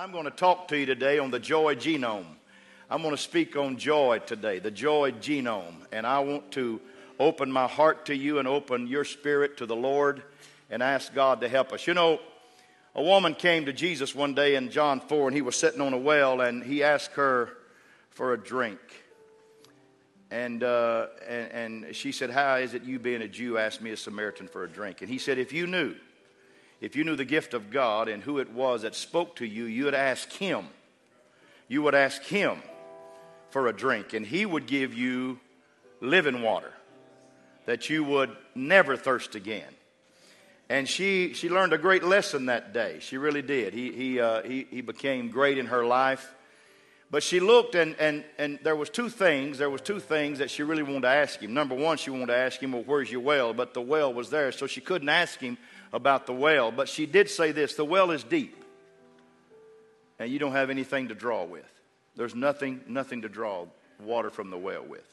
I'm going to talk to you today on the joy genome. I'm going to speak on joy today, the joy genome. And I want to open my heart to you and open your spirit to the Lord and ask God to help us. You know, a woman came to Jesus one day in John 4, and he was sitting on a well, and he asked her for a drink. And, uh, and, and she said, How is it you, being a Jew, asked me, a Samaritan, for a drink? And he said, If you knew, if you knew the gift of God and who it was that spoke to you, you would ask Him. You would ask Him for a drink, and He would give you living water that you would never thirst again. And she, she learned a great lesson that day. She really did. He, he, uh, he, he became great in her life. But she looked, and, and, and there was two things. There was two things that she really wanted to ask him. Number one, she wanted to ask him, well, where's your well? But the well was there, so she couldn't ask him about the well. But she did say this the well is deep, and you don't have anything to draw with. There's nothing, nothing to draw water from the well with.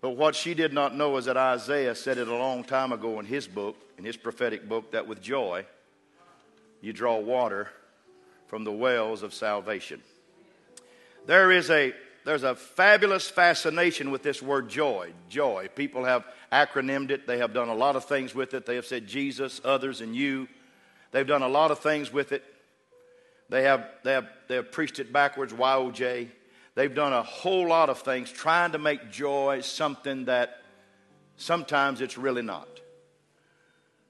But what she did not know is that Isaiah said it a long time ago in his book, in his prophetic book, that with joy you draw water from the wells of salvation. There is a there's a fabulous fascination with this word joy. Joy. People have acronymed it. They have done a lot of things with it. They have said Jesus, others, and you. They've done a lot of things with it. They have, they have, they have preached it backwards, YOJ. They've done a whole lot of things trying to make joy something that sometimes it's really not.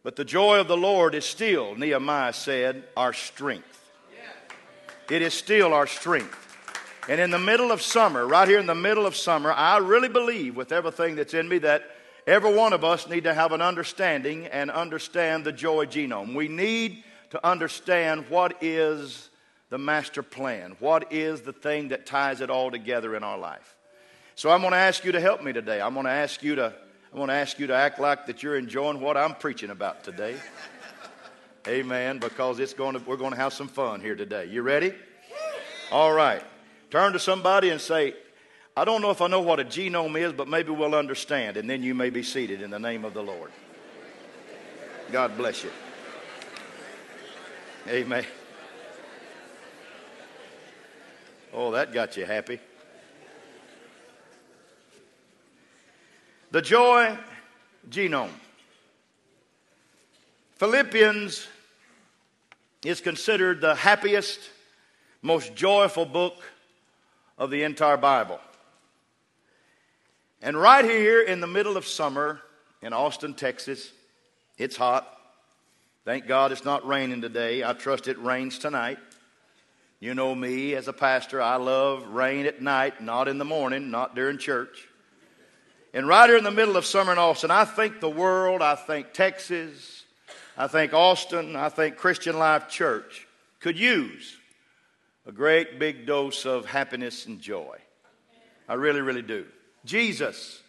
But the joy of the Lord is still, Nehemiah said, our strength. It is still our strength. And in the middle of summer, right here in the middle of summer, I really believe with everything that's in me that every one of us need to have an understanding and understand the joy genome. We need to understand what is the master plan, what is the thing that ties it all together in our life. So I'm going to ask you to help me today. I'm going to ask you to I'm going to ask you to act like that you're enjoying what I'm preaching about today. Amen. Because it's going to, we're going to have some fun here today. You ready? All right. Turn to somebody and say, I don't know if I know what a genome is, but maybe we'll understand. And then you may be seated in the name of the Lord. God bless you. Amen. Oh, that got you happy. The joy genome. Philippians is considered the happiest, most joyful book of the entire Bible. And right here in the middle of summer in Austin, Texas, it's hot. Thank God it's not raining today. I trust it rains tonight. You know me as a pastor, I love rain at night, not in the morning, not during church. And right here in the middle of summer in Austin, I think the world, I think Texas, I think Austin, I think Christian Life Church could use a great big dose of happiness and joy. I really, really do. Jesus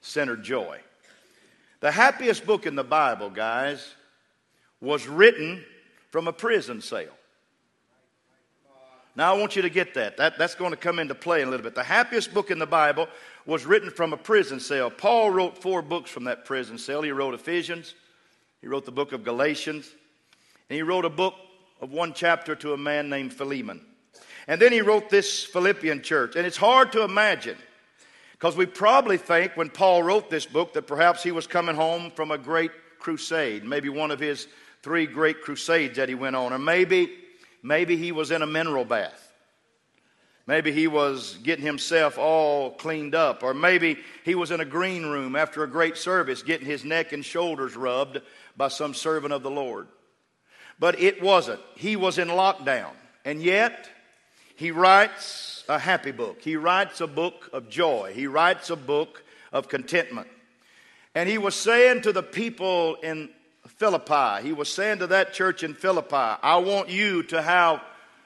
centered joy. The happiest book in the Bible, guys, was written from a prison cell. Now, I want you to get that. that. That's going to come into play in a little bit. The happiest book in the Bible was written from a prison cell. Paul wrote four books from that prison cell. He wrote Ephesians, he wrote the book of Galatians, and he wrote a book of one chapter to a man named Philemon. And then he wrote this Philippian church. And it's hard to imagine because we probably think when Paul wrote this book that perhaps he was coming home from a great crusade, maybe one of his three great crusades that he went on, or maybe, maybe he was in a mineral bath. Maybe he was getting himself all cleaned up, or maybe he was in a green room after a great service getting his neck and shoulders rubbed by some servant of the Lord. But it wasn't. He was in lockdown. And yet, he writes a happy book. He writes a book of joy. He writes a book of contentment. And he was saying to the people in Philippi, he was saying to that church in Philippi, I want you to have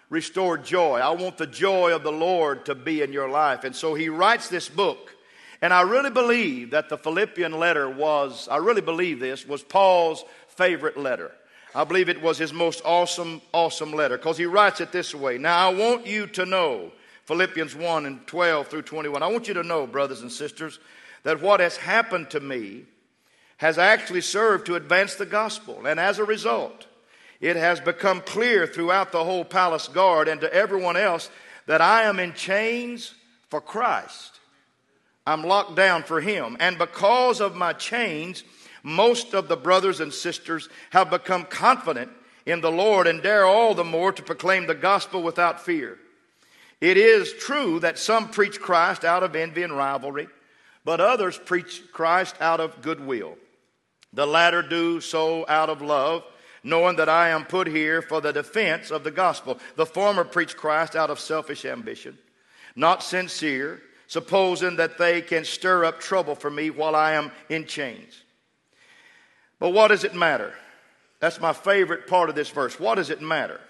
restored joy. I want the joy of the Lord to be in your life. And so he writes this book. And I really believe that the Philippian letter was, I really believe this, was Paul's favorite letter. I believe it was his most awesome, awesome letter because he writes it this way. Now I want you to know, Philippians 1 and 12 through 21, I want you to know, brothers and sisters, that what has happened to me has actually served to advance the gospel. And as a result, it has become clear throughout the whole palace guard and to everyone else that I am in chains for Christ. I'm locked down for Him. And because of my chains, most of the brothers and sisters have become confident in the Lord and dare all the more to proclaim the gospel without fear. It is true that some preach Christ out of envy and rivalry, but others preach Christ out of goodwill. The latter do so out of love, knowing that I am put here for the defense of the gospel. The former preach Christ out of selfish ambition, not sincere, supposing that they can stir up trouble for me while I am in chains. But what does it matter? That's my favorite part of this verse. What does it matter?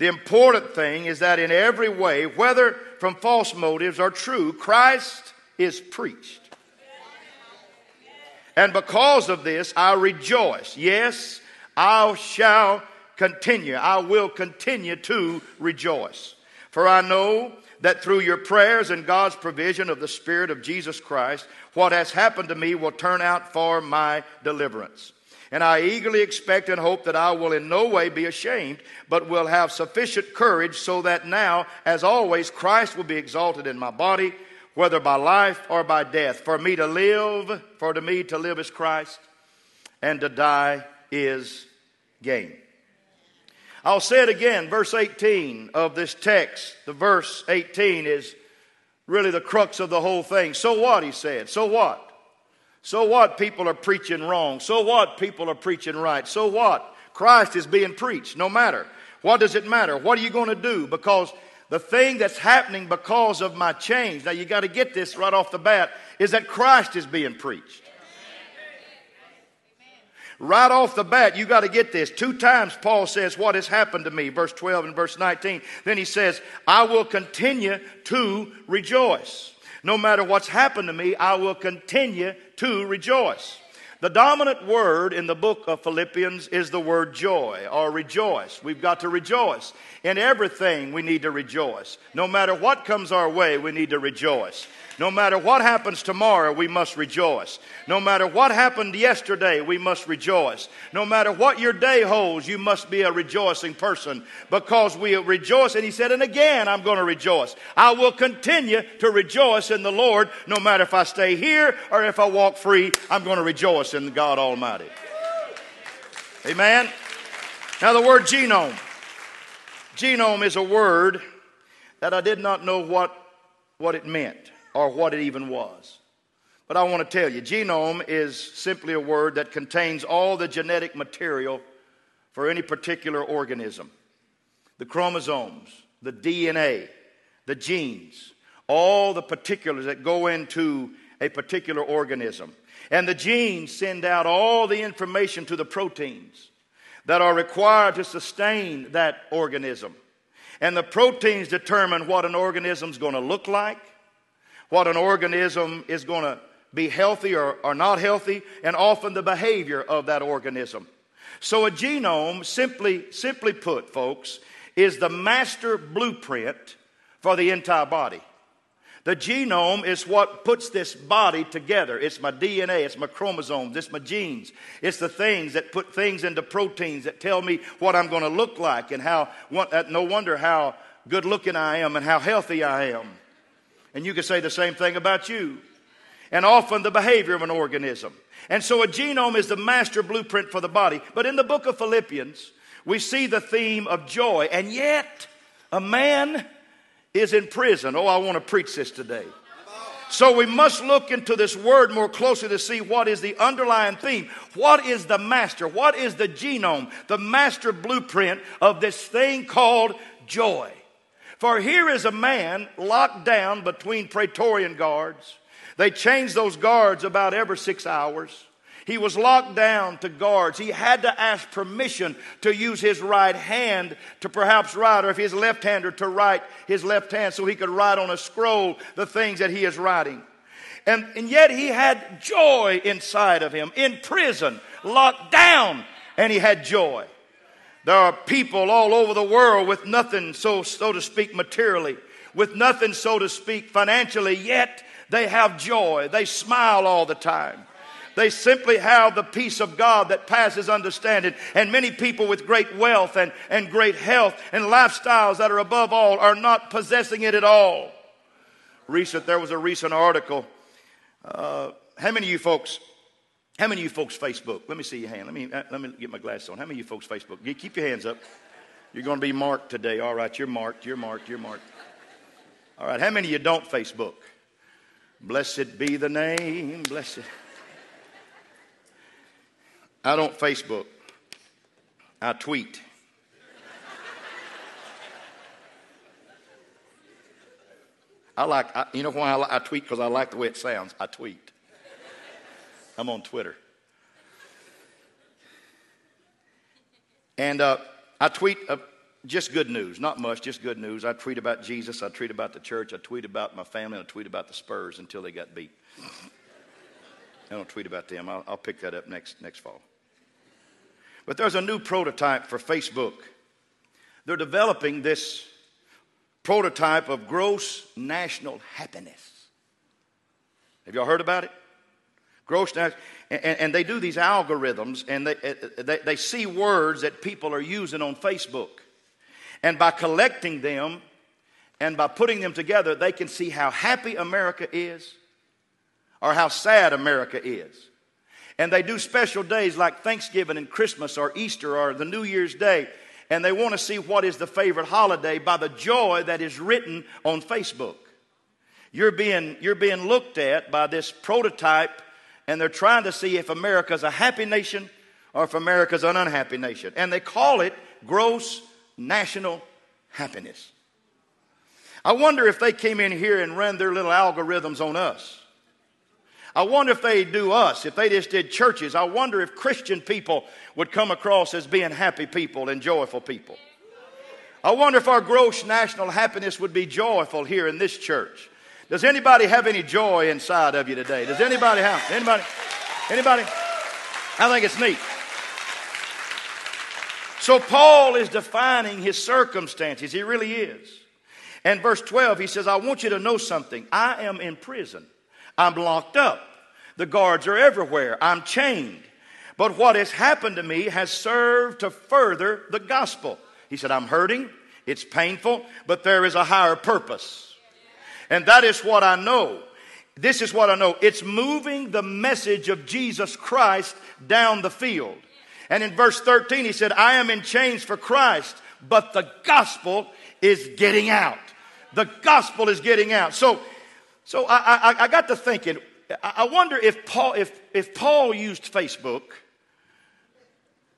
The important thing is that in every way, whether from false motives or true, Christ is preached. And because of this, I rejoice. Yes, I shall continue. I will continue to rejoice. For I know that through your prayers and God's provision of the Spirit of Jesus Christ, what has happened to me will turn out for my deliverance. And I eagerly expect and hope that I will in no way be ashamed, but will have sufficient courage so that now, as always, Christ will be exalted in my body, whether by life or by death. For me to live, for to me to live is Christ, and to die is gain. I'll say it again, verse 18 of this text. The verse 18 is really the crux of the whole thing. So what, he said. So what? So what? People are preaching wrong. So what? People are preaching right. So what? Christ is being preached, no matter. What does it matter? What are you going to do? Because the thing that's happening because of my change, now you got to get this right off the bat, is that Christ is being preached. Right off the bat, you got to get this. Two times Paul says, What has happened to me? Verse 12 and verse 19. Then he says, I will continue to rejoice. No matter what's happened to me, I will continue to rejoice. The dominant word in the book of Philippians is the word joy or rejoice. We've got to rejoice. In everything, we need to rejoice. No matter what comes our way, we need to rejoice. No matter what happens tomorrow, we must rejoice. No matter what happened yesterday, we must rejoice. No matter what your day holds, you must be a rejoicing person because we rejoice. And he said, and again, I'm going to rejoice. I will continue to rejoice in the Lord no matter if I stay here or if I walk free. I'm going to rejoice in God Almighty. Amen. Now, the word genome. Genome is a word that I did not know what, what it meant or what it even was. But I want to tell you genome is simply a word that contains all the genetic material for any particular organism the chromosomes, the DNA, the genes, all the particulars that go into a particular organism. And the genes send out all the information to the proteins that are required to sustain that organism. And the proteins determine what an organism is going to look like, what an organism is going to be healthy or, or not healthy, and often the behavior of that organism. So a genome, simply, simply put, folks, is the master blueprint for the entire body. The genome is what puts this body together. It's my DNA, it's my chromosomes, it's my genes. It's the things that put things into proteins that tell me what I'm going to look like and how, no wonder how good looking I am and how healthy I am. And you can say the same thing about you. And often the behavior of an organism. And so a genome is the master blueprint for the body. But in the book of Philippians, we see the theme of joy. And yet, a man is in prison. Oh, I want to preach this today. So we must look into this word more closely to see what is the underlying theme. What is the master? What is the genome? The master blueprint of this thing called joy. For here is a man locked down between Praetorian guards. They change those guards about every six hours. He was locked down to guards. He had to ask permission to use his right hand to perhaps write, or if his left hander to write his left hand so he could write on a scroll the things that he is writing. And, and yet he had joy inside of him, in prison, locked down, and he had joy. There are people all over the world with nothing, so, so to speak, materially, with nothing, so to speak, financially, yet they have joy. They smile all the time. They simply have the peace of God that passes understanding. And many people with great wealth and, and great health and lifestyles that are above all are not possessing it at all. Recent, there was a recent article. Uh, how many of you folks? How many of you folks Facebook? Let me see your hand. Let me uh, let me get my glasses on. How many of you folks Facebook? Keep your hands up. You're going to be marked today. All right, you're marked. You're marked. You're marked. All right. How many of you don't Facebook? Blessed be the name. Blessed. I don't Facebook. I tweet. I like, I, you know why I, I tweet? Because I like the way it sounds. I tweet. I'm on Twitter. And uh, I tweet uh, just good news, not much, just good news. I tweet about Jesus, I tweet about the church, I tweet about my family, I tweet about the Spurs until they got beat. I don't tweet about them. I'll, I'll pick that up next, next fall. But there's a new prototype for Facebook. They're developing this prototype of gross national happiness. Have y'all heard about it? Gross and, and, they do these algorithms and they, uh, uh, they, they see words that people are using on Facebook. And by collecting them and by putting them together, they can see how happy America is or how sad America is. And they do special days like Thanksgiving and Christmas or Easter or the New Year's Day. And they want to see what is the favorite holiday by the joy that is written on Facebook. You're being, you're being looked at by this prototype, and they're trying to see if America's a happy nation or if America's an unhappy nation. And they call it gross national happiness. I wonder if they came in here and ran their little algorithms on us. I wonder if they do us, if they just did churches. I wonder if Christian people would come across as being happy people and joyful people. I wonder if our gross national happiness would be joyful here in this church. Does anybody have any joy inside of you today? Does anybody have? Anybody? Anybody? I think it's neat. So Paul is defining his circumstances. He really is. And verse 12, he says, I want you to know something. I am in prison. I'm locked up. The guards are everywhere. I'm chained. But what has happened to me has served to further the gospel. He said, I'm hurting. It's painful, but there is a higher purpose. And that is what I know. This is what I know. It's moving the message of Jesus Christ down the field. And in verse 13, he said, I am in chains for Christ, but the gospel is getting out. The gospel is getting out. So, so I, I, I got to thinking, I wonder if Paul, if, if Paul used Facebook,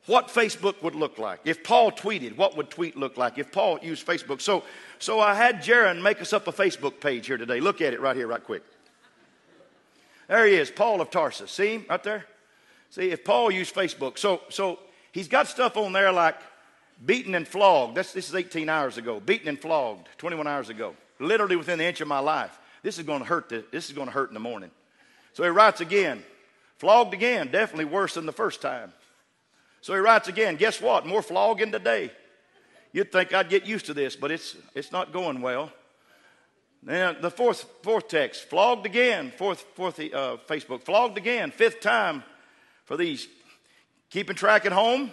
what Facebook would look like. If Paul tweeted, what would tweet look like? If Paul used Facebook. So, so I had Jaron make us up a Facebook page here today. Look at it right here, right quick. There he is, Paul of Tarsus. See him right there? See, if Paul used Facebook, so, so he's got stuff on there like beaten and flogged. This, this is 18 hours ago. Beaten and flogged, 21 hours ago. Literally within the inch of my life. This is going to hurt. The, this is going to hurt in the morning. So he writes again. Flogged again, definitely worse than the first time. So he writes again. Guess what? More flogging today. You'd think I'd get used to this, but it's, it's not going well. Now, the fourth, fourth text, flogged again, fourth, fourth uh, Facebook, flogged again, fifth time for these keeping track at home.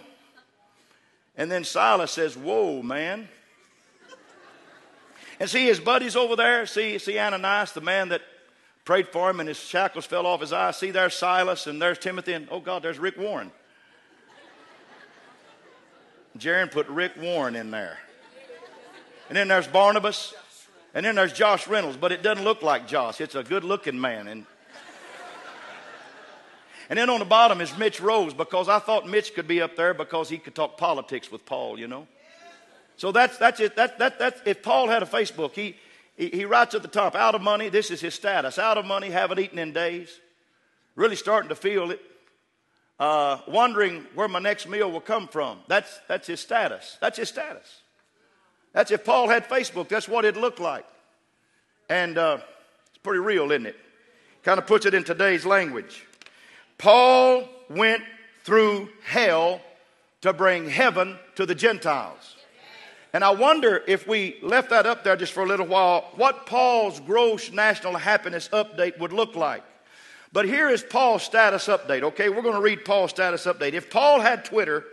And then Silas says, Whoa, man. And see his buddies over there. See, see Ananias, the man that prayed for him and his shackles fell off his eyes. See, there's Silas and there's Timothy. And oh, God, there's Rick Warren. Jaron put Rick Warren in there. And then there's Barnabas. And then there's Josh Reynolds. But it doesn't look like Josh, it's a good looking man. And and then on the bottom is Mitch Rose because I thought Mitch could be up there because he could talk politics with Paul, you know. So that's, that's it. That, that, that, if Paul had a Facebook, he, he, he writes at the top, out of money, this is his status. Out of money, haven't eaten in days. Really starting to feel it. Uh, wondering where my next meal will come from. That's, that's his status. That's his status. That's if Paul had Facebook, that's what it looked like. And uh, it's pretty real, isn't it? Kind of puts it in today's language. Paul went through hell to bring heaven to the Gentiles. And I wonder if we left that up there just for a little while, what Paul's gross national happiness update would look like. But here is Paul's status update, okay? We're going to read Paul's status update. If Paul had Twitter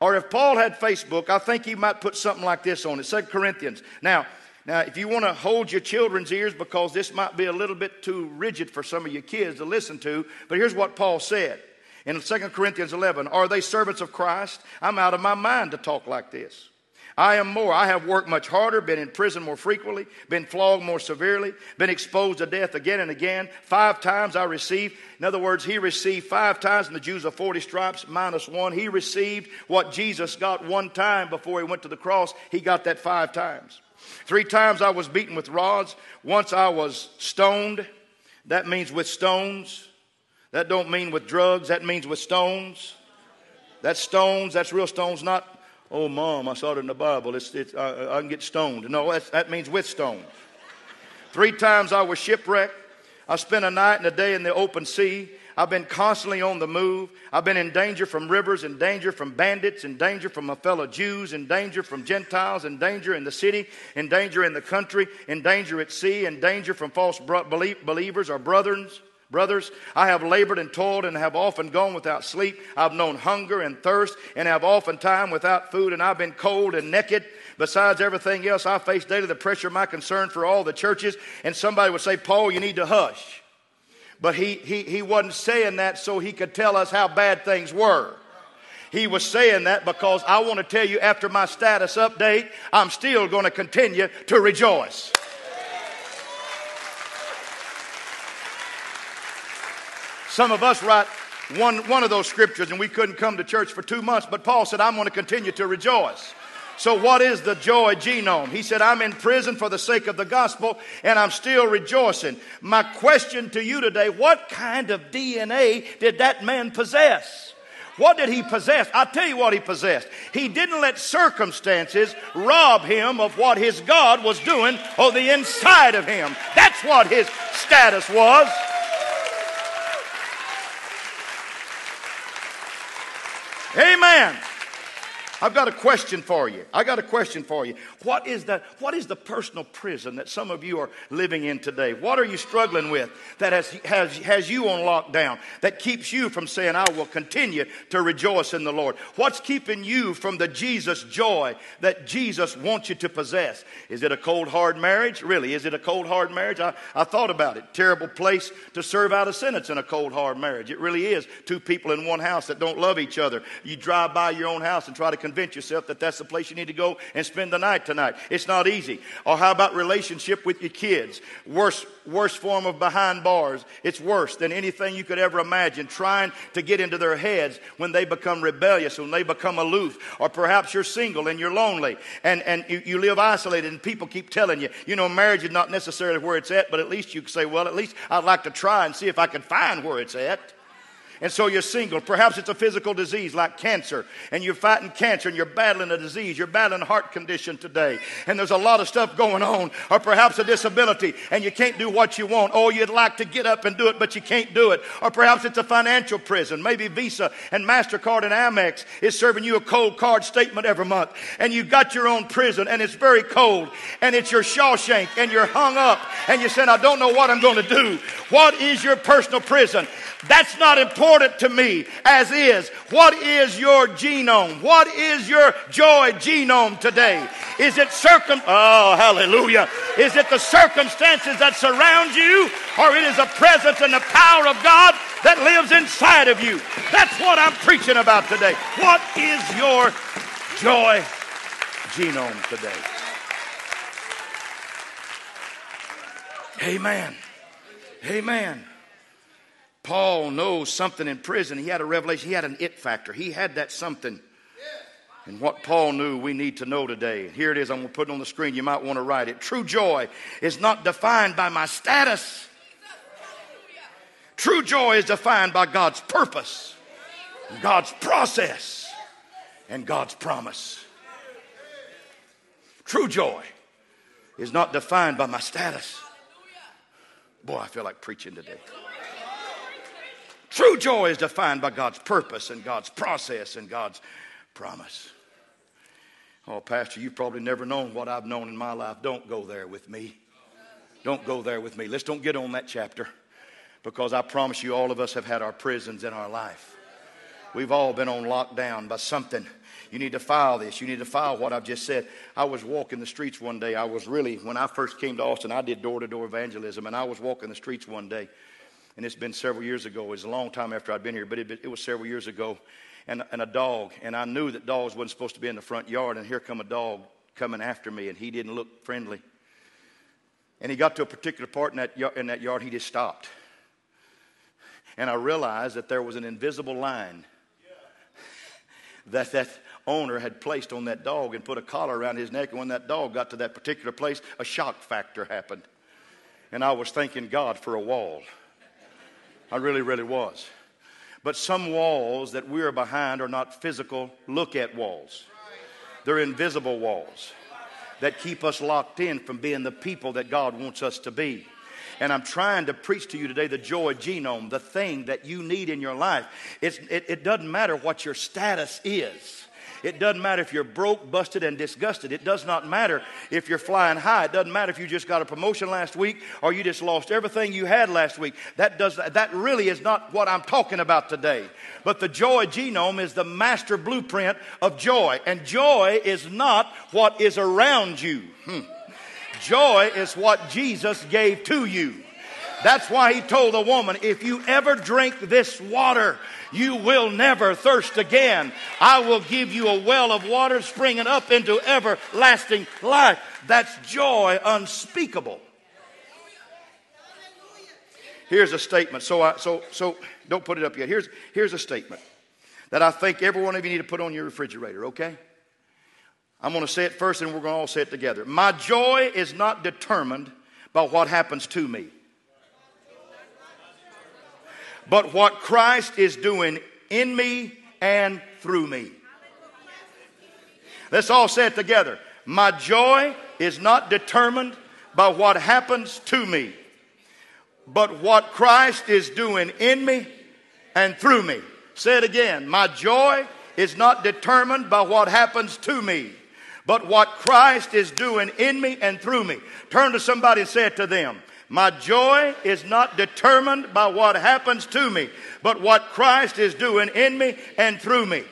or if Paul had Facebook, I think he might put something like this on it. 2 Corinthians. Now, now, if you want to hold your children's ears because this might be a little bit too rigid for some of your kids to listen to, but here's what Paul said in 2 Corinthians 11 Are they servants of Christ? I'm out of my mind to talk like this. I am more. I have worked much harder, been in prison more frequently, been flogged more severely, been exposed to death again and again. Five times I received. In other words, he received five times, and the Jews are 40 stripes minus one. He received what Jesus got one time before he went to the cross. He got that five times. Three times I was beaten with rods. Once I was stoned. That means with stones. That don't mean with drugs. That means with stones. That's stones. That's real stones, not Oh, mom, I saw it in the Bible. It's, it's, I, I can get stoned. No, that means with stones. Three times I was shipwrecked. I spent a night and a day in the open sea. I've been constantly on the move. I've been in danger from rivers, in danger from bandits, in danger from my fellow Jews, in danger from Gentiles, in danger in the city, in danger in the country, in danger at sea, in danger from false believers or brothers. Brothers, I have labored and toiled and have often gone without sleep. I've known hunger and thirst and have often time without food, and I've been cold and naked. Besides everything else, I face daily the pressure of my concern for all the churches. And somebody would say, Paul, you need to hush. But he, he, he wasn't saying that so he could tell us how bad things were. He was saying that because I want to tell you after my status update, I'm still going to continue to rejoice. Some of us write one, one of those scriptures and we couldn't come to church for two months, but Paul said, I'm going to continue to rejoice. So, what is the joy genome? He said, I'm in prison for the sake of the gospel and I'm still rejoicing. My question to you today what kind of DNA did that man possess? What did he possess? I'll tell you what he possessed. He didn't let circumstances rob him of what his God was doing on the inside of him. That's what his status was. Amen. I've got a question for you. I got a question for you. What is the what is the personal prison that some of you are living in today? What are you struggling with that has has has you on lockdown that keeps you from saying I will continue to rejoice in the Lord? What's keeping you from the Jesus joy that Jesus wants you to possess? Is it a cold hard marriage? Really? Is it a cold hard marriage? I, I thought about it. Terrible place to serve out a sentence in a cold hard marriage. It really is. Two people in one house that don't love each other. You drive by your own house and try to convince yourself that that's the place you need to go and spend the night tonight. It's not easy. Or how about relationship with your kids? Worst, worst form of behind bars. It's worse than anything you could ever imagine. Trying to get into their heads when they become rebellious, when they become aloof. Or perhaps you're single and you're lonely and, and you, you live isolated and people keep telling you, you know, marriage is not necessarily where it's at, but at least you can say, well, at least I'd like to try and see if I can find where it's at and so you're single. Perhaps it's a physical disease like cancer, and you're fighting cancer and you're battling a disease. You're battling a heart condition today, and there's a lot of stuff going on, or perhaps a disability, and you can't do what you want. Oh, you'd like to get up and do it, but you can't do it. Or perhaps it's a financial prison. Maybe Visa and MasterCard and Amex is serving you a cold card statement every month, and you've got your own prison, and it's very cold, and it's your Shawshank, and you're hung up, and you're saying, I don't know what I'm going to do. What is your personal prison? That's not important to me, as is. What is your genome? What is your joy genome today? Is it circum, oh, hallelujah. Is it the circumstances that surround you, or it is the presence and the power of God that lives inside of you? That's what I'm preaching about today. What is your joy genome today? Amen. Amen. Paul knows something in prison. He had a revelation. He had an it factor. He had that something. And what Paul knew, we need to know today. And here it is. I'm going to put it on the screen. You might want to write it. True joy is not defined by my status. True joy is defined by God's purpose. God's process, and God's promise. True joy is not defined by my status. Boy, I feel like preaching today. True joy is defined by God's purpose and God's process and God's promise. Oh, Pastor, you've probably never known what I've known in my life. Don't go there with me. Don't go there with me. Let's don't get on that chapter because I promise you, all of us have had our prisons in our life. We've all been on lockdown by something. You need to file this. You need to file what I've just said. I was walking the streets one day. I was really, when I first came to Austin, I did door to door evangelism, and I was walking the streets one day and it's been several years ago. It was a long time after I'd been here, but it, it was several years ago. And, and a dog, and I knew that dogs wasn't supposed to be in the front yard, and here come a dog coming after me, and he didn't look friendly. And he got to a particular part in that, in that yard, he just stopped. And I realized that there was an invisible line that that owner had placed on that dog and put a collar around his neck. And when that dog got to that particular place, a shock factor happened. And I was thanking God for a wall. I really, really was. But some walls that we are behind are not physical look at walls, they're invisible walls that keep us locked in from being the people that God wants us to be. And I'm trying to preach to you today the joy genome, the thing that you need in your life. It, it doesn't matter what your status is. It doesn't matter if you're broke, busted, and disgusted. It does not matter if you're flying high. It doesn't matter if you just got a promotion last week or you just lost everything you had last week. That, does, that really is not what I'm talking about today. But the joy genome is the master blueprint of joy. And joy is not what is around you. Hmm. Joy is what Jesus gave to you. That's why he told the woman, if you ever drink this water, you will never thirst again. I will give you a well of water springing up into everlasting life. That's joy unspeakable. Here's a statement. So, I, so, so don't put it up yet. Here's, here's a statement that I think every one of you need to put on your refrigerator, okay? I'm going to say it first and we're going to all say it together. My joy is not determined by what happens to me but what Christ is doing in me and through me. Let's all say it together. My joy is not determined by what happens to me, but what Christ is doing in me and through me. Say it again. My joy is not determined by what happens to me, but what Christ is doing in me and through me. Turn to somebody and say it to them. My joy is not determined by what happens to me, but what Christ is doing in me and through me.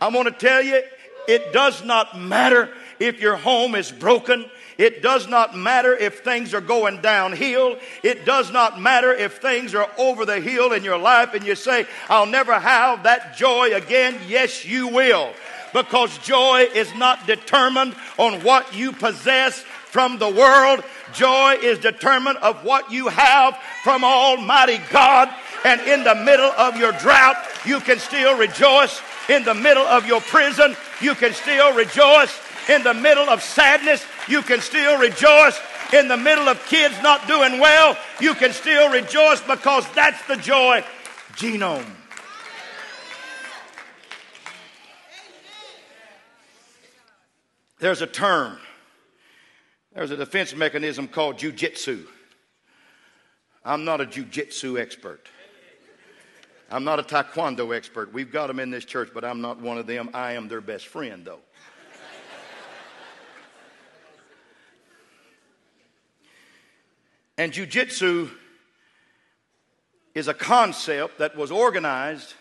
I want to tell you, it does not matter if your home is broken. It does not matter if things are going downhill. It does not matter if things are over the hill in your life and you say, I'll never have that joy again. Yes, you will. Because joy is not determined on what you possess from the world. Joy is determined of what you have from Almighty God. And in the middle of your drought, you can still rejoice. In the middle of your prison, you can still rejoice. In the middle of sadness, you can still rejoice. In the middle of kids not doing well, you can still rejoice because that's the joy genome. There's a term there's a defense mechanism called jujitsu. I'm not a jujitsu expert. I'm not a taekwondo expert. We've got them in this church, but I'm not one of them. I am their best friend, though. and jujitsu is a concept that was organized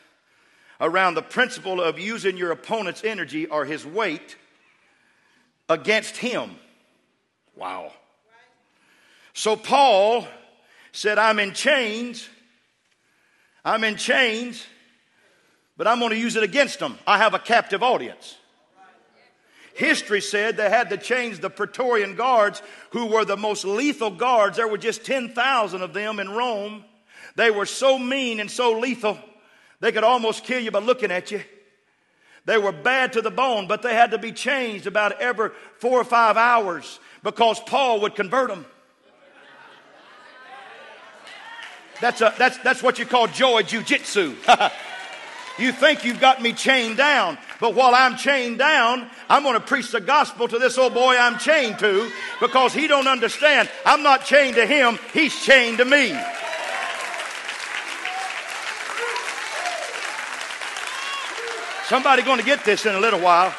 around the principle of using your opponent's energy or his weight against him. Wow. So Paul said, I'm in chains. I'm in chains, but I'm going to use it against them. I have a captive audience. History said they had to change the Praetorian guards, who were the most lethal guards. There were just 10,000 of them in Rome. They were so mean and so lethal, they could almost kill you by looking at you. They were bad to the bone, but they had to be changed about every four or five hours because Paul would convert them. That's, a, that's, that's what you call joy jujitsu. You think you've got me chained down, but while I'm chained down, I'm going to preach the gospel to this old boy I'm chained to because he don't understand. I'm not chained to him, he's chained to me. Somebody going to get this in a little while.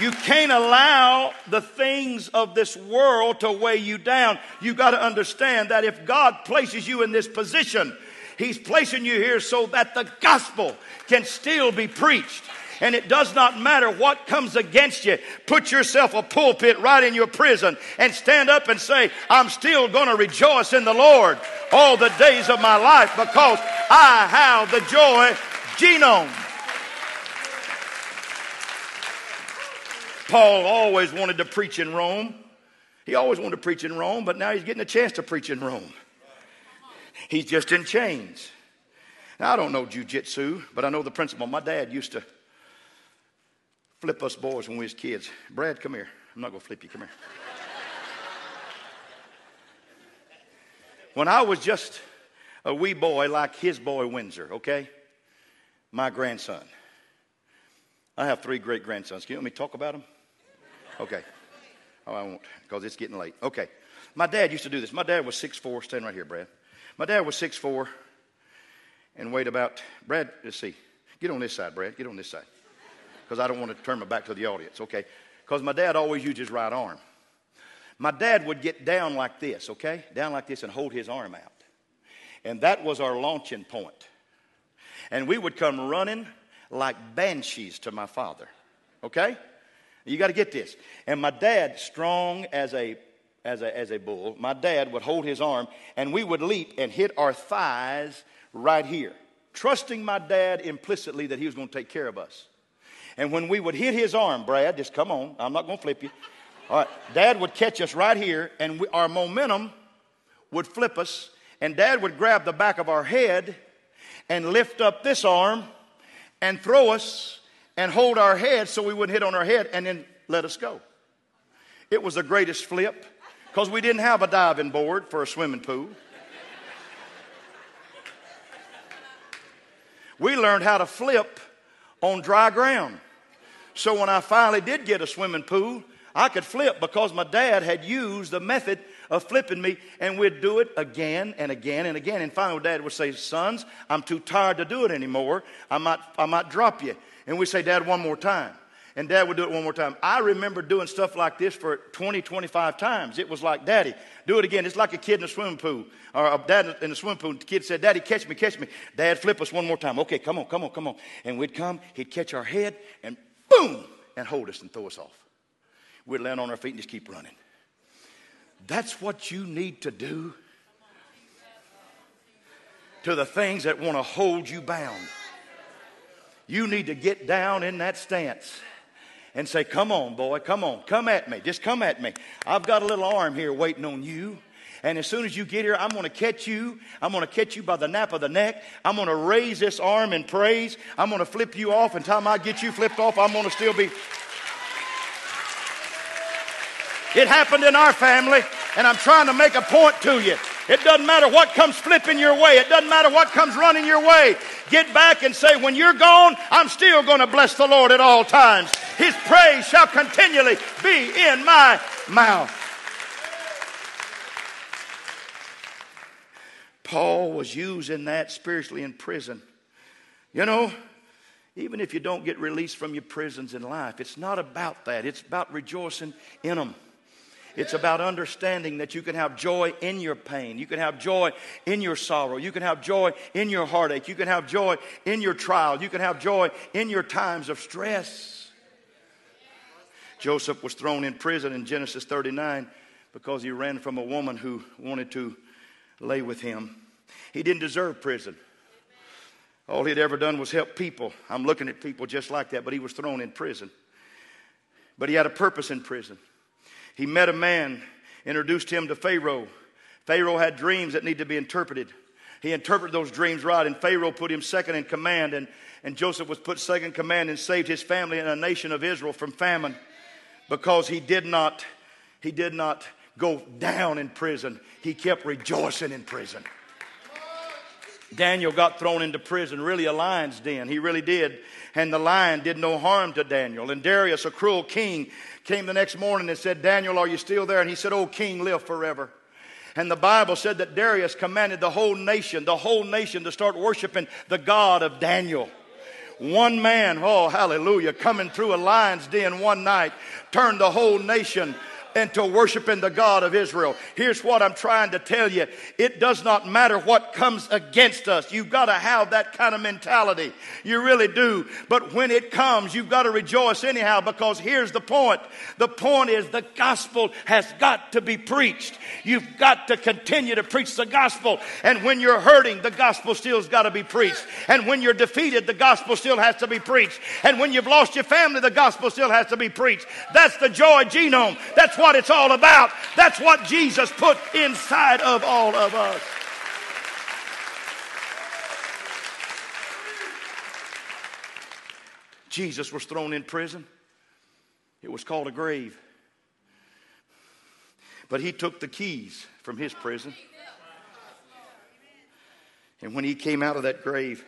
You can't allow the things of this world to weigh you down. You've got to understand that if God places you in this position, He's placing you here so that the gospel can still be preached. And it does not matter what comes against you. Put yourself a pulpit right in your prison and stand up and say, I'm still going to rejoice in the Lord all the days of my life because I have the joy genome. Paul always wanted to preach in Rome. He always wanted to preach in Rome, but now he's getting a chance to preach in Rome. He's just in chains. Now, I don't know jujitsu, but I know the principle. My dad used to flip us boys when we was kids. Brad, come here. I'm not going to flip you. Come here. when I was just a wee boy like his boy Windsor, okay? My grandson. I have three great grandsons. Can you let me talk about them? Okay. Oh, I won't, because it's getting late. Okay. My dad used to do this. My dad was 6'4, stand right here, Brad. My dad was 6'4 and weighed about, Brad, let's see. Get on this side, Brad. Get on this side. Because I don't want to turn my back to the audience, okay? Because my dad always used his right arm. My dad would get down like this, okay? Down like this and hold his arm out. And that was our launching point. And we would come running like banshees to my father, okay? You got to get this. And my dad, strong as a as a, as a bull, my dad would hold his arm and we would leap and hit our thighs right here, trusting my dad implicitly that he was going to take care of us. And when we would hit his arm, Brad, just come on, I'm not going to flip you. All right, dad would catch us right here and we, our momentum would flip us, and dad would grab the back of our head and lift up this arm and throw us and hold our head so we wouldn't hit on our head and then let us go. It was the greatest flip because we didn't have a diving board for a swimming pool. We learned how to flip on dry ground. So when I finally did get a swimming pool, I could flip because my dad had used the method of flipping me, and we'd do it again and again and again. And finally, dad would say, Sons, I'm too tired to do it anymore. I might, I might drop you. And we say, Dad, one more time. And dad would do it one more time. I remember doing stuff like this for 20, 25 times. It was like, Daddy, do it again. It's like a kid in a swimming pool or a dad in a swimming pool. The kid said, Daddy, catch me, catch me. Dad, flip us one more time. Okay, come on, come on, come on. And we'd come, he'd catch our head and boom, and hold us and throw us off. We'd land on our feet and just keep running. That's what you need to do to the things that want to hold you bound. You need to get down in that stance and say, Come on, boy, come on, come at me. Just come at me. I've got a little arm here waiting on you. And as soon as you get here, I'm going to catch you. I'm going to catch you by the nape of the neck. I'm going to raise this arm in praise. I'm going to flip you off. And time I get you flipped off, I'm going to still be. It happened in our family, and I'm trying to make a point to you. It doesn't matter what comes flipping your way. It doesn't matter what comes running your way. Get back and say, when you're gone, I'm still going to bless the Lord at all times. His praise shall continually be in my mouth. Paul was using that spiritually in prison. You know, even if you don't get released from your prisons in life, it's not about that. It's about rejoicing in them. It's about understanding that you can have joy in your pain. You can have joy in your sorrow. You can have joy in your heartache. You can have joy in your trial. You can have joy in your times of stress. Joseph was thrown in prison in Genesis 39 because he ran from a woman who wanted to lay with him. He didn't deserve prison. All he'd ever done was help people. I'm looking at people just like that, but he was thrown in prison. But he had a purpose in prison. He met a man, introduced him to Pharaoh. Pharaoh had dreams that need to be interpreted. He interpreted those dreams right, and Pharaoh put him second in command, and, and Joseph was put second in command and saved his family and a nation of Israel from famine because he did not, he did not go down in prison. He kept rejoicing in prison. Daniel got thrown into prison, really a lion's den. He really did. And the lion did no harm to Daniel. And Darius, a cruel king, came the next morning and said, Daniel, are you still there? And he said, Oh, king, live forever. And the Bible said that Darius commanded the whole nation, the whole nation to start worshiping the God of Daniel. One man, oh, hallelujah, coming through a lion's den one night turned the whole nation into worshiping the God of Israel. Here's what I'm trying to tell you. It does not matter what comes against us. You've got to have that kind of mentality. You really do. But when it comes, you've got to rejoice anyhow because here's the point. The point is the gospel has got to be preached. You've got to continue to preach the gospel. And when you're hurting, the gospel still's got to be preached. And when you're defeated, the gospel still has to be preached. And when you've lost your family, the gospel still has to be preached. That's the joy genome. That's what it's all about. That's what Jesus put inside of all of us. Jesus was thrown in prison. It was called a grave. But he took the keys from his prison. And when he came out of that grave,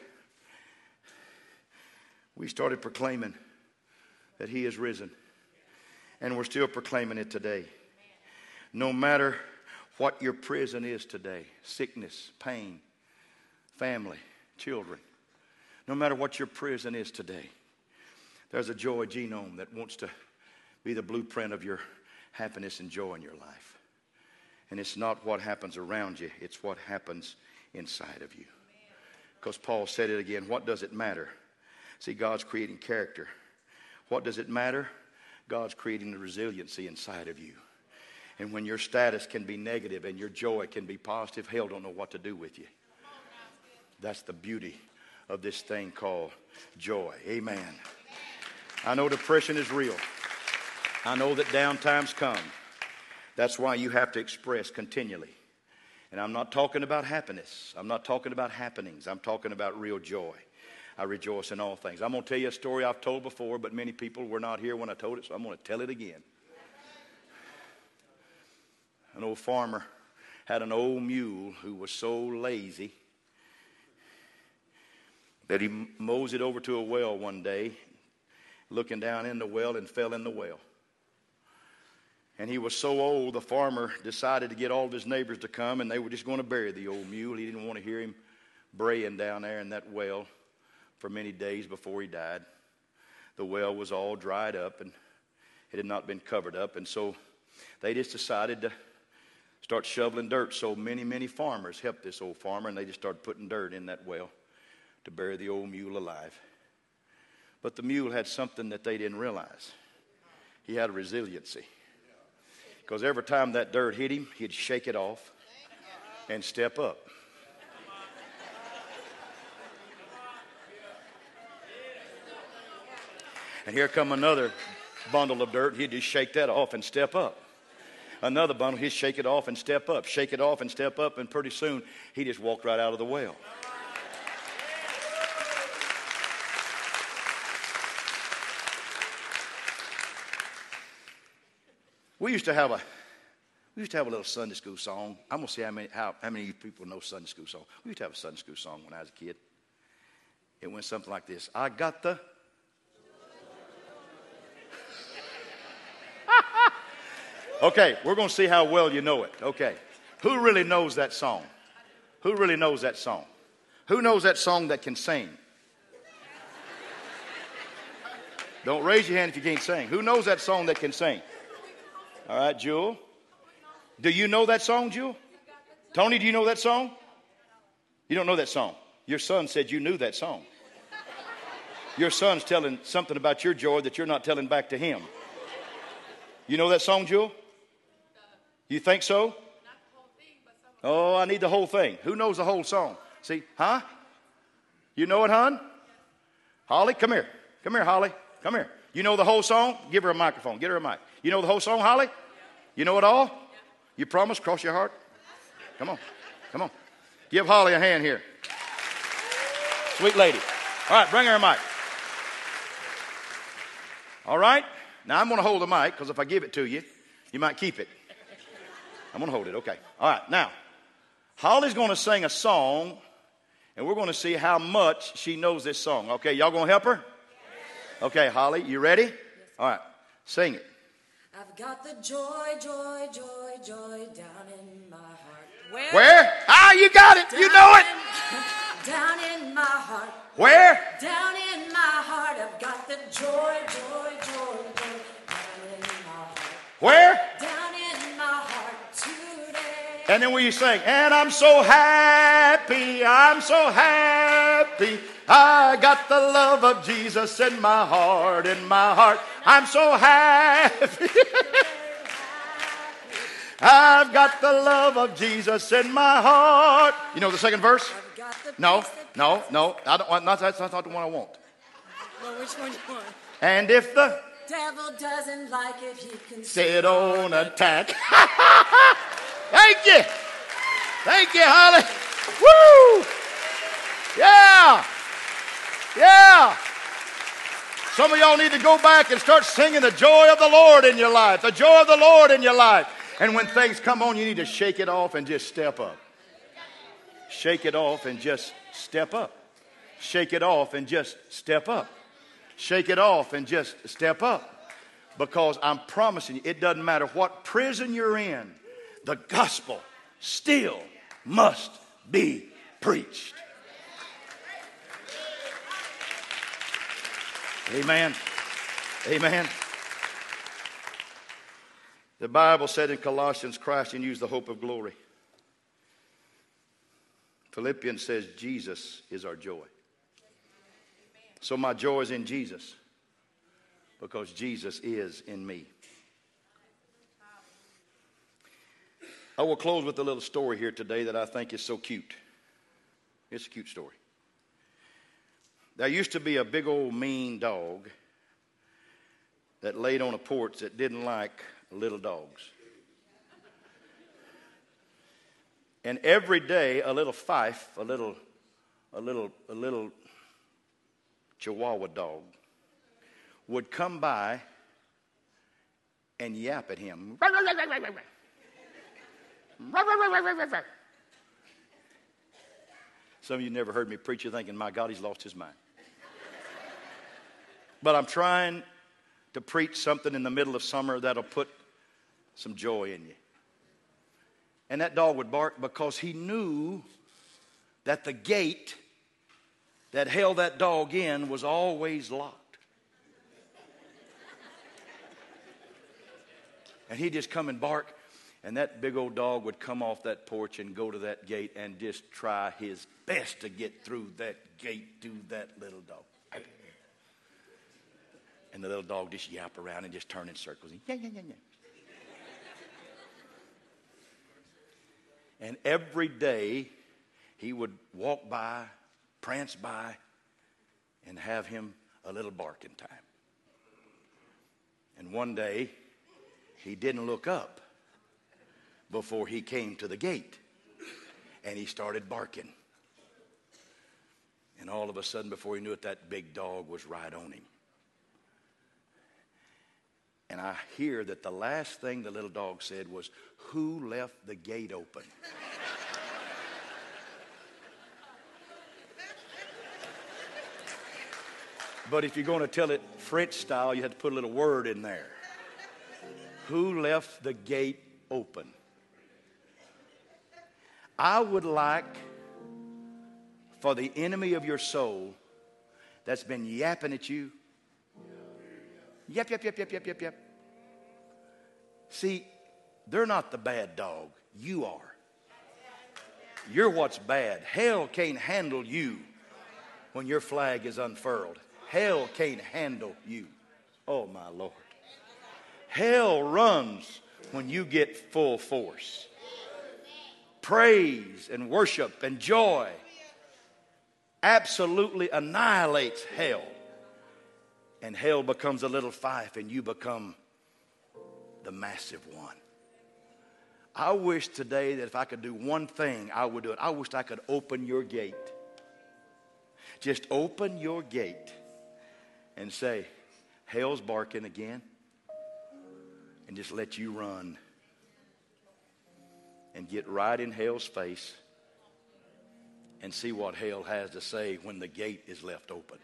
we started proclaiming that he is risen and we're still proclaiming it today. No matter what your prison is today sickness, pain, family, children no matter what your prison is today, there's a joy genome that wants to be the blueprint of your happiness and joy in your life. And it's not what happens around you, it's what happens inside of you. Because Paul said it again what does it matter? See, God's creating character. What does it matter? God's creating the resiliency inside of you. And when your status can be negative and your joy can be positive, hell don't know what to do with you. That's the beauty of this thing called joy. Amen. I know depression is real. I know that down times come. That's why you have to express continually. And I'm not talking about happiness. I'm not talking about happenings. I'm talking about real joy. I rejoice in all things. I'm going to tell you a story I've told before, but many people were not here when I told it, so I'm going to tell it again. An old farmer had an old mule who was so lazy that he moseyed over to a well one day, looking down in the well, and fell in the well. And he was so old, the farmer decided to get all of his neighbors to come, and they were just going to bury the old mule. He didn't want to hear him braying down there in that well for many days before he died. The well was all dried up and it had not been covered up. And so they just decided to start shoveling dirt. So many, many farmers helped this old farmer and they just started putting dirt in that well to bury the old mule alive. But the mule had something that they didn't realize he had a resiliency. Because every time that dirt hit him, he'd shake it off and step up. And here come another bundle of dirt. He'd just shake that off and step up. Another bundle, he'd shake it off and step up, shake it off and step up, and pretty soon he just walked right out of the well. We used to have a we used to have a little Sunday school song. I'm gonna see how many how, how many people know Sunday school song. We used to have a Sunday school song when I was a kid. It went something like this: I got the Okay, we're going to see how well you know it. Okay. Who really knows that song? Who really knows that song? Who knows that song that can sing? Don't raise your hand if you can't sing. Who knows that song that can sing? All right, Jewel. Do you know that song, Jewel? Tony, do you know that song? You don't know that song. Your son said you knew that song. Your son's telling something about your joy that you're not telling back to him. You know that song, Jewel? You think so? Oh, I need the whole thing. Who knows the whole song? See, huh? You know it, hon? Holly, come here. Come here, Holly. Come here. You know the whole song? Give her a microphone. Get her a mic. You know the whole song, Holly? You know it all? You promise? Cross your heart? Come on. Come on. Give Holly a hand here. Sweet lady. All right, bring her a mic. All right? Now I'm going to hold the mic because if I give it to you, you might keep it. I'm going to hold it. Okay. All right. Now, Holly's going to sing a song, And we're going to see how much she knows this song. Okay, y'all going to help her? Okay, Holly, you ready? All right, sing it. I've got the joy, joy, joy, joy down in my heart. Where? Where? Ah, you got it. You know it. In, down in my heart. Where? Down in my heart. I've got the joy, joy, joy, joy down in my heart. Where? Down And then will you sing? And I'm so happy. I'm so happy. I got the love of Jesus in my heart, in my heart. I'm so happy. I've got the love of Jesus in my heart. You know the second verse? No, no, no. I don't want, not, that's not the one I want. Well, which one you want? And if the devil doesn't like it, he can sit on attack. Thank you. Thank you, Holly. Woo! Yeah. Yeah. Some of y'all need to go back and start singing the joy of the Lord in your life. The joy of the Lord in your life. And when things come on, you need to shake it off and just step up. Shake it off and just step up. Shake it off and just step up. Shake it off and just step up. Because I'm promising you, it doesn't matter what prison you're in, the gospel still must be preached. Amen. Amen. The Bible said in Colossians, Christ and use the hope of glory. Philippians says Jesus is our joy. So my joy is in Jesus because Jesus is in me. I will close with a little story here today that I think is so cute. It's a cute story. There used to be a big old mean dog that laid on a porch that didn't like little dogs. And every day, a little fife, a little, a little, a little Chihuahua dog would come by and yap at him. Some of you never heard me preach, you're thinking, my God, he's lost his mind. But I'm trying to preach something in the middle of summer that'll put some joy in you. And that dog would bark because he knew that the gate that held that dog in was always locked. And he'd just come and bark, and that big old dog would come off that porch and go to that gate and just try his best to get through that gate to that little dog. And the little dog just yap around and just turn in circles. Yeah, yeah, yeah, yeah. And every day he would walk by, prance by, and have him a little barking time. And one day he didn't look up before he came to the gate and he started barking. And all of a sudden, before he knew it, that big dog was right on him. And I hear that the last thing the little dog said was, Who left the gate open? But if you're going to tell it French style, you have to put a little word in there. Who left the gate open? I would like for the enemy of your soul that's been yapping at you Yep, yep, yep, yep, yep, yep, yep. See, they're not the bad dog. You are. You're what's bad. Hell can't handle you when your flag is unfurled. Hell can't handle you. Oh, my Lord. Hell runs when you get full force. Praise and worship and joy absolutely annihilates hell and hell becomes a little fife and you become the massive one. I wish today that if I could do one thing, I would do it. I wish I could open your gate. Just open your gate and say, Hell's barking again, and just let you run and get right in hell's face and see what hell has to say when the gate is left open.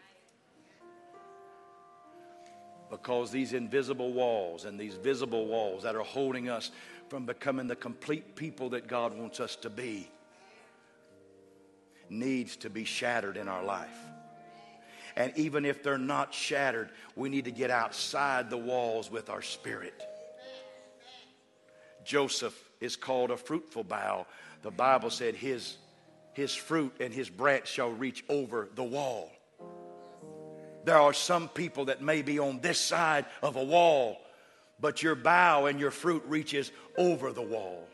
Because these invisible walls and these visible walls that are holding us from becoming the complete people that God wants us to be needs to be shattered in our life. And even if they're not shattered, we need to get outside the walls with our spirit. Joseph is called a fruitful bough. The Bible said his, his fruit and his branch shall reach over the wall. There are some people that may be on this side of a wall, but your bough and your fruit reaches over the wall.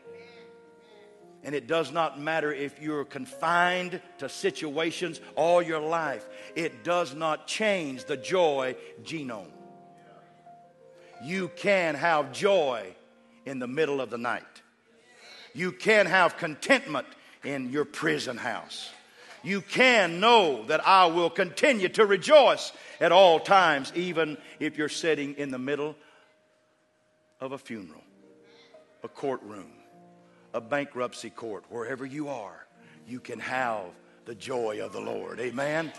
And it does not matter if you're confined to situations all your life, it does not change the joy genome. You can have joy in the middle of the night, you can have contentment in your prison house. You can know that I will continue to rejoice at all times, even if you're sitting in the middle of a funeral, a courtroom a bankruptcy court, wherever you are, you can have the joy of the Lord. Amen.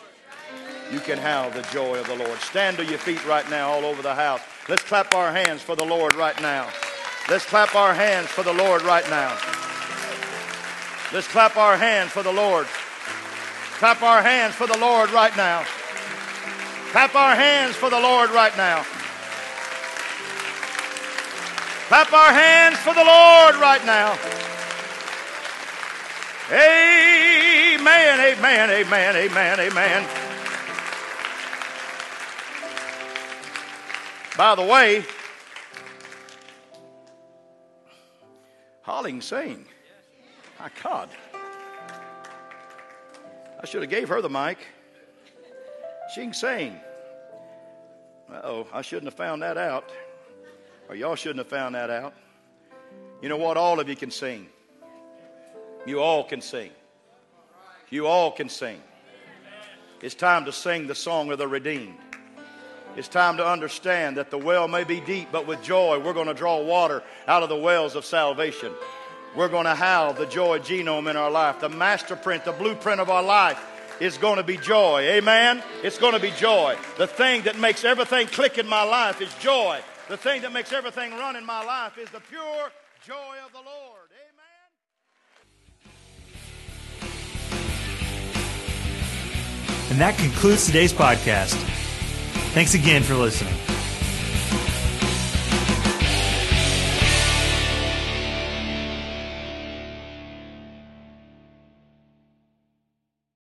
You can have the joy of the Lord. Stand to your feet right now, all over the house. Let's clap our hands for the Lord right now. Let's clap our hands for the Lord right now. Let's clap our hands for the Lord. Clap our hands for the Lord right now. Clap our hands for the Lord right now. Clap our hands for the Lord right now. Amen, amen, amen, amen, amen. By the way, Holly can sing. My God. I should have gave her the mic. She can sing. oh, I shouldn't have found that out. Or y'all shouldn't have found that out. You know what? All of you can sing. You all can sing. You all can sing. It's time to sing the song of the redeemed. It's time to understand that the well may be deep, but with joy, we're going to draw water out of the wells of salvation. We're going to have the joy genome in our life. The master print, the blueprint of our life is going to be joy. Amen? It's going to be joy. The thing that makes everything click in my life is joy. The thing that makes everything run in my life is the pure joy of the Lord. Amen. And that concludes today's podcast. Thanks again for listening.